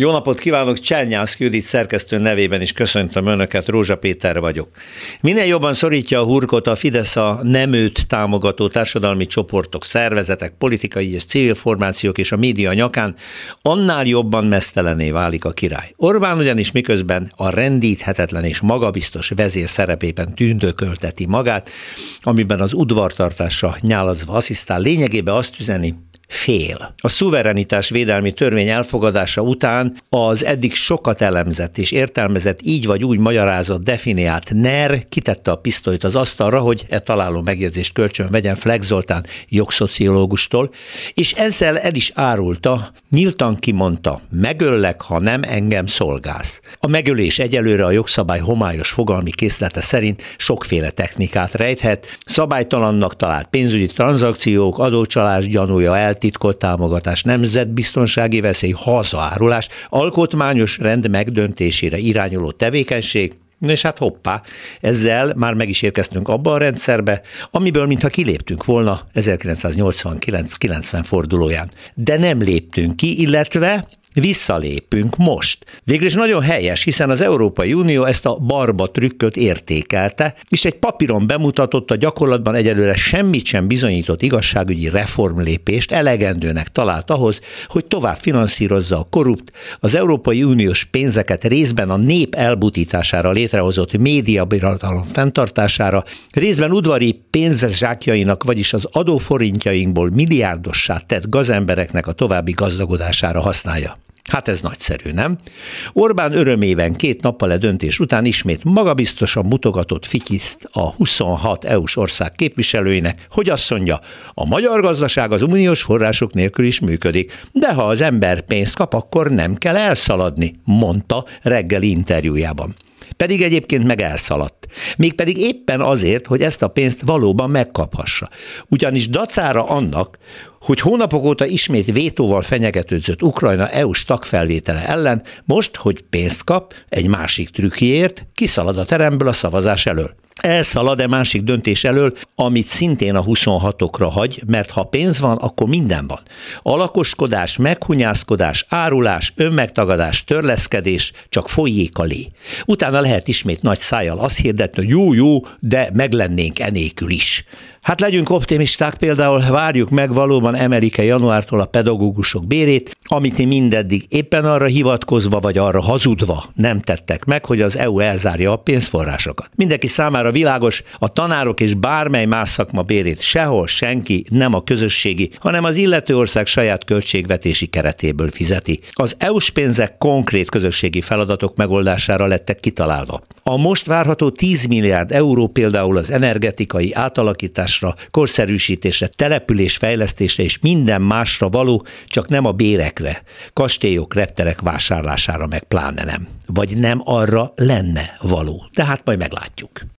Jó napot kívánok, Csernyász Judit szerkesztő nevében is köszöntöm Önöket, Rózsa Péter vagyok. Minél jobban szorítja a hurkot a Fidesz a nem őt támogató társadalmi csoportok, szervezetek, politikai és civil formációk és a média nyakán, annál jobban mesztelené válik a király. Orbán ugyanis miközben a rendíthetetlen és magabiztos vezér szerepében tündökölteti magát, amiben az udvartartásra nyálazva asszisztál, lényegében azt üzeni, fél. A szuverenitás védelmi törvény elfogadása után az eddig sokat elemzett és értelmezett, így vagy úgy magyarázott, definiált NER kitette a pisztolyt az asztalra, hogy e találó megjegyzést kölcsön vegyen Flex Zoltán jogszociológustól, és ezzel el is árulta, nyíltan kimondta, megöllek, ha nem engem szolgálsz. A megölés egyelőre a jogszabály homályos fogalmi készlete szerint sokféle technikát rejthet, szabálytalannak talált pénzügyi tranzakciók, adócsalás gyanúja el eltitkolt támogatás, nemzetbiztonsági veszély, hazaárulás, alkotmányos rend megdöntésére irányuló tevékenység, és hát hoppá, ezzel már meg is érkeztünk abba a rendszerbe, amiből mintha kiléptünk volna 1989-90 fordulóján. De nem léptünk ki, illetve Visszalépünk most. Végül is nagyon helyes, hiszen az Európai Unió ezt a barba trükköt értékelte, és egy papíron bemutatott a gyakorlatban egyelőre semmit sem bizonyított igazságügyi reformlépést elegendőnek talált ahhoz, hogy tovább finanszírozza a korrupt, az Európai Uniós pénzeket részben a nép elbutítására létrehozott médiabirodalom fenntartására, részben udvari pénzzsákjainak, vagyis az adóforintjainkból milliárdossá tett gazembereknek a további gazdagodására használja. Hát ez nagyszerű, nem? Orbán örömében két nappal a döntés után ismét magabiztosan mutogatott fityiszt a 26 EU-s ország képviselőinek, hogy azt mondja, a magyar gazdaság az uniós források nélkül is működik, de ha az ember pénzt kap, akkor nem kell elszaladni, mondta reggeli interjújában pedig egyébként meg elszaladt. Mégpedig éppen azért, hogy ezt a pénzt valóban megkaphassa. Ugyanis dacára annak, hogy hónapok óta ismét vétóval fenyegetődzött Ukrajna EU-s tagfelvétele ellen, most, hogy pénzt kap egy másik trükkért, kiszalad a teremből a szavazás elől elszalad-e másik döntés elől, amit szintén a 26-okra hagy, mert ha pénz van, akkor minden van. Alakoskodás, meghunyászkodás, árulás, önmegtagadás, törleszkedés, csak folyék a lé. Utána lehet ismét nagy szájjal azt hirdetni, hogy jó, jó, de meglennénk enélkül is. Hát legyünk optimisták, például várjuk meg valóban emelik-e januártól a pedagógusok bérét, amit mi mindeddig éppen arra hivatkozva vagy arra hazudva nem tettek meg, hogy az EU elzárja a pénzforrásokat. Mindenki számára világos, a tanárok és bármely más szakma bérét sehol senki nem a közösségi, hanem az illető ország saját költségvetési keretéből fizeti. Az EU-s pénzek konkrét közösségi feladatok megoldására lettek kitalálva. A most várható 10 milliárd euró például az energetikai átalakítás javításra, korszerűsítésre, település fejlesztésre és minden másra való, csak nem a bérekre, kastélyok, repterek vásárlására meg pláne nem. Vagy nem arra lenne való. De hát majd meglátjuk.